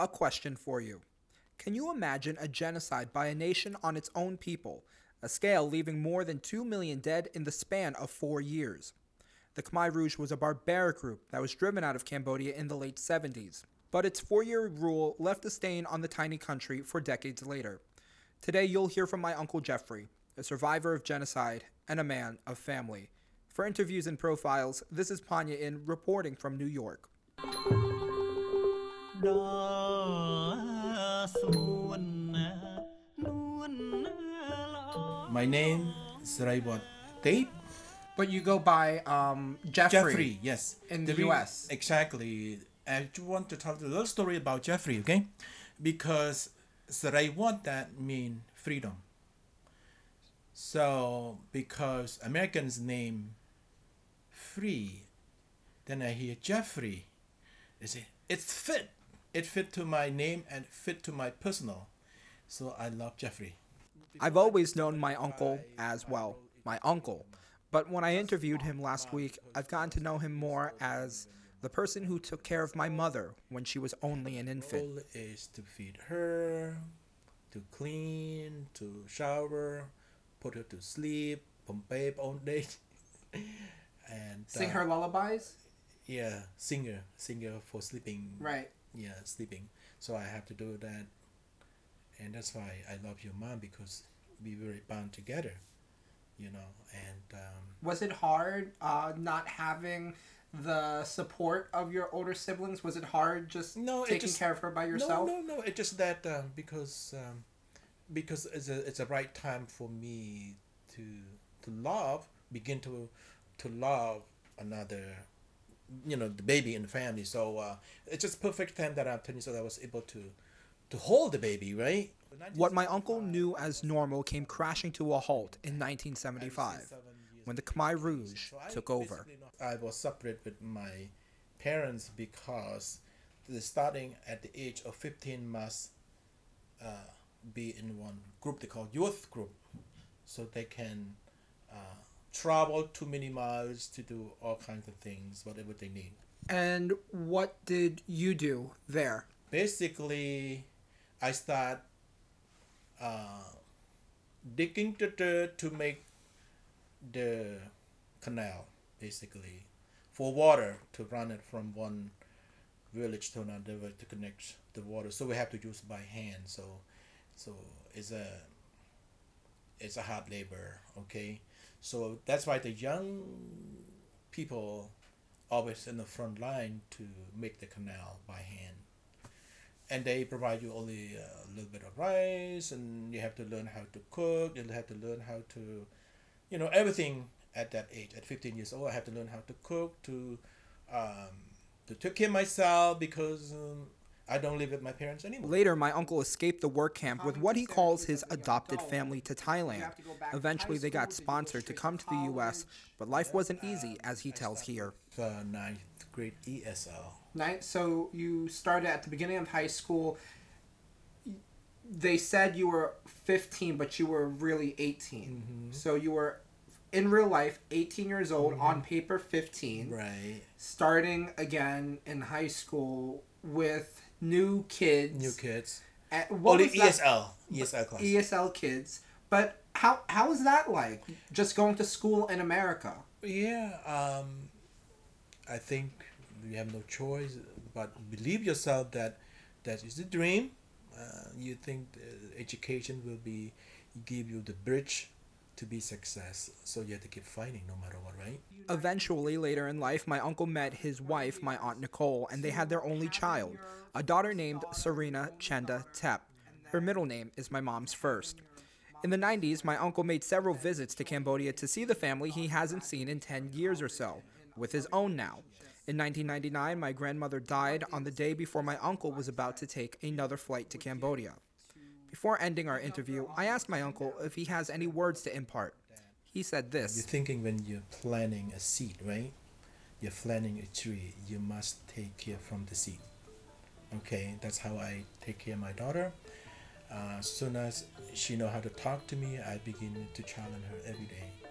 A question for you. Can you imagine a genocide by a nation on its own people, a scale leaving more than 2 million dead in the span of four years? The Khmer Rouge was a barbaric group that was driven out of Cambodia in the late 70s, but its four year rule left a stain on the tiny country for decades later. Today, you'll hear from my Uncle Jeffrey, a survivor of genocide and a man of family. For interviews and profiles, this is Panya in reporting from New York. My name is Raywat Tate. But you go by um, Jeffrey. Jeffrey, yes. in the re- US. Exactly. I just want to tell a little story about Jeffrey, okay? Because Saraywat that mean freedom. So because Americans name free, then I hear Jeffrey. They say it's fit. It fit to my name and fit to my personal. So I love Jeffrey. I've always known my uncle as well, my uncle. But when I interviewed him last week, I've gotten to know him more as the person who took care of my mother when she was only an infant. Goal is to feed her, to clean, to shower, put her to sleep, pump babe all day, and Sing uh, her lullabies? Yeah, singer, singer for sleeping. Right. Yeah, sleeping. So I have to do that, and that's why I love your mom because we were bound together, you know. And um, Was it hard uh, not having the support of your older siblings? Was it hard just No, taking just- care of her by yourself? No, no, no. It's just that um, because um, because it's a it's a right time for me to to love, begin to to love another, you know, the baby in the family. So uh, it's just perfect time that I'm telling you, so that I was able to to hold the baby, right? What my uncle knew as normal came crashing to a halt in 1975 when the Khmer Rouge took over. I was separate with my parents because the starting at the age of 15 must uh, be in one group they call youth group so they can uh, travel too many miles to do all kinds of things whatever they need. And what did you do there? basically i start uh, digging the dirt to make the canal basically for water to run it from one village to another to connect the water. So we have to use by hand. So so it's a it's a hard labor okay? So that's why the young people always in the front line to make the canal by hand. And they provide you only a little bit of rice and you have to learn how to cook you have to learn how to you know everything at that age at 15 years old i have to learn how to cook to um, to take care myself because um, i don't live with my parents anymore Later, my uncle escaped the work camp with what he calls his adopted family to Thailand. Eventually, they got sponsored to come to the U.S., but life wasn't easy, as he tells here. for ninth grade esl Night. So you started at the beginning of high school. They said you were 15, but you were really 18. Mm-hmm. So you were, in real life, 18 years old. On mm-hmm. paper, 15. right Starting again in high school with new kids. new kids Uh, what only was that- esl esl class ESL kids. But how how is that like? Just going to school in America. Yeah, um, I think you have no choice but believe yourself that that is the dream. Uh, you think education will be give you the bridge to be success. So you have to keep fighting no matter what, right? Eventually, later in life, my uncle met his wife, my aunt Nicole, and they had their only child, a daughter named Serena Chenda Tep. Her middle name is my mom's first. In the 90s, my uncle made several visits to Cambodia to see the family he hasn't seen in 10 years or so, with his own now. In 1999, my grandmother died on the day before my uncle was about to take another flight to Cambodia. Before ending our interview, I asked my uncle if he has any words to impart. He said this You're thinking when you're planting a seed, right? You're planting a tree. You must take care from the seed. Okay, that's how I take care of my daughter. Uh, as soon as she know how to talk to me, I begin to challenge her every day.